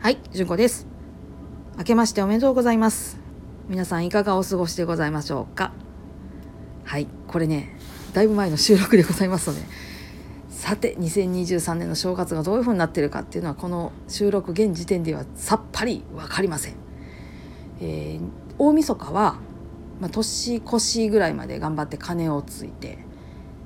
はい、じゅんこです。明けましておめでとうございます。皆さんいかがお過ごしでございましょうか。はい、これね、だいぶ前の収録でございますので、さて2023年の正月がどういう風になってるかっていうのはこの収録現時点ではさっぱり分かりません。えー大晦日は、まあ、年越しぐらいまで頑張って鐘をついて、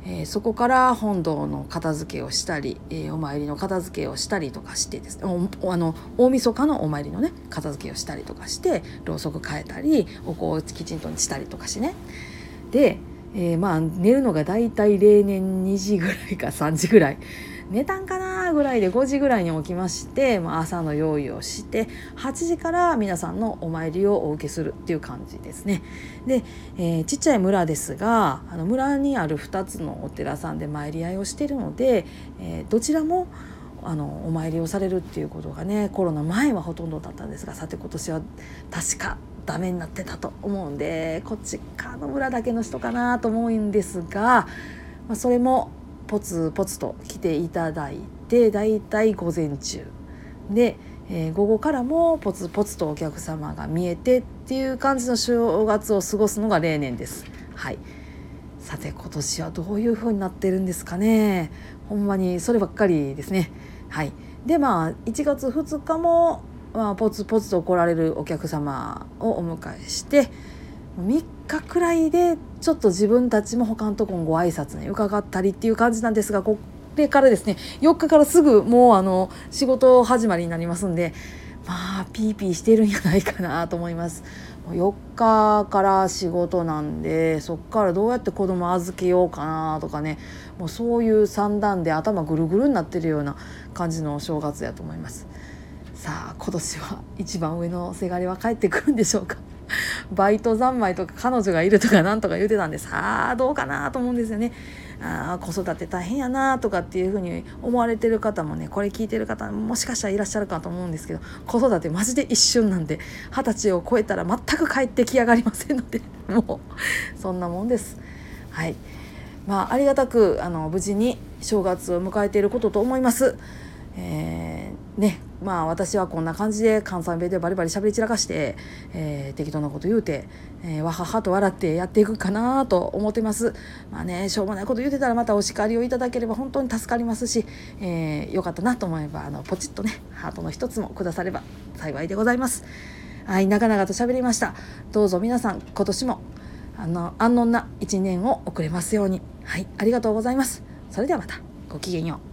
えーそこから本堂の片付けをしたり、えーお参りの片付けをしたりとかしてですね。おあの大晦日のお参りのね片付けをしたりとかしてろうそく変えたりお香をきちんとしたりとかしね。で、えーまあ寝るのが大体例年2時ぐらいか3時ぐらい寝たんかなぐらいで5時ぐらいに起きまして、まあ、朝の用意をして8時から皆さんのお参りをお受けするっていう感じですね。で、えーちっちゃい村ですがあの村にある2つのお寺さんで参り合いをしているので、えーどちらもあのお参りをされるっていうことがねコロナ前はほとんどだったんですがさて今年は確かダメになってたと思うんでこっち側の村だけの人かなと思うんですが、まあ、それもポツポツと来ていただいてだいたい午前中。で、えー午後からもポツポツとお客様が見えてっていう感じの正月を過ごすのが例年です。はい。さて今年はどういう風になってるんですかね。ほんまにそればっかりですね。はい。でまあ1月2日も、まあ、ポツポツと来られるお客様をお迎えして3日くらいでちょっと自分たちも他のとこにご挨拶に伺ったりっていう感じなんですがこれからですね4日からすぐもうあの仕事始まりになりますんでまあピーピーしてるんじゃないかなと思います。4日から仕事なんでそっからどうやって子供預けようかなとかねもうそういう算段で頭ぐるぐるになってるような感じのお正月やと思います。さあ今年は一番上のせがれは帰ってくるんでしょうか？バイト三昧とか彼女がいるとかなんとか言ってたんでさあどうかなと思うんですよね。あー子育て大変やなとかっていうふうに思われてる方もねこれ聞いてる方もしかしたらいらっしゃるかと思うんですけど子育てマジで一瞬なんで二十歳を超えたら全く帰ってきやがりませんので もうそんなもんです。はいまあ、ありがたくあの無事に正月を迎えていることと思います。えーねまあ私はこんな感じで関西弁でバリバリ喋り散らかして、えー適当なこと言うて、えーわははと笑ってやっていくかなと思ってます。まあねしょうもないこと言うてたらまたお叱りをいただければ本当に助かりますし、えーよかったなと思えばあのポチッとねハートの一つもくだされば幸いでございます。はい長々と喋りました。どうぞ皆さん今年もあの安穏な一年を送れますように。はいありがとうございます。それではまたごきげんよう。